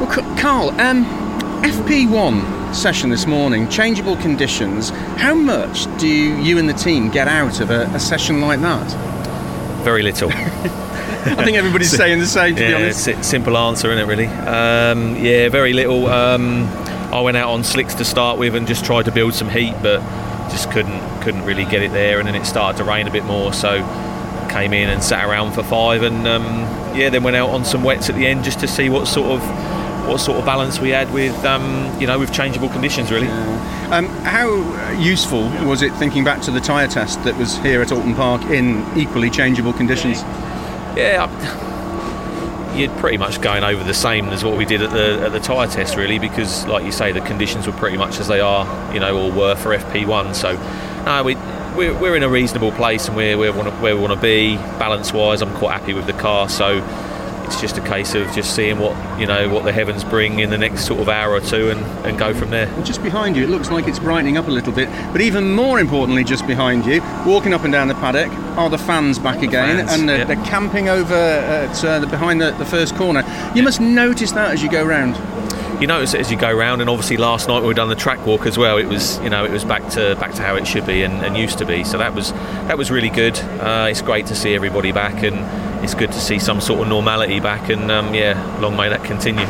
Well, Carl, um, FP1 session this morning, changeable conditions. How much do you and the team get out of a, a session like that? Very little. I think everybody's saying the same, to yeah, be honest. si- simple answer, isn't it? Really? Um, yeah, very little. Um, I went out on slicks to start with and just tried to build some heat, but just couldn't couldn't really get it there. And then it started to rain a bit more, so came in and sat around for five, and um, yeah, then went out on some wets at the end just to see what sort of what sort of balance we had with um, you know with changeable conditions, really. Um, how useful was it thinking back to the tyre test that was here at Oulton Park in equally changeable conditions? Yeah, you're pretty much going over the same as what we did at the at the tyre test, really, because like you say, the conditions were pretty much as they are, you know, or were for FP1. So, no, we. We're, we're in a reasonable place and we're, we're wanna, where we want to be balance wise. I'm quite happy with the car, so it's just a case of just seeing what you know what the heavens bring in the next sort of hour or two and, and go from there. Just behind you, it looks like it's brightening up a little bit, but even more importantly, just behind you, walking up and down the paddock, are the fans back again, fans, and they're, yeah. they're camping over at, uh, the, behind the, the first corner. You must notice that as you go round. you notice it as you go round and obviously last night when we done the track walk as well it was you know it was back to back to how it should be and, and used to be so that was that was really good uh, it's great to see everybody back and it's good to see some sort of normality back and um, yeah long may that continue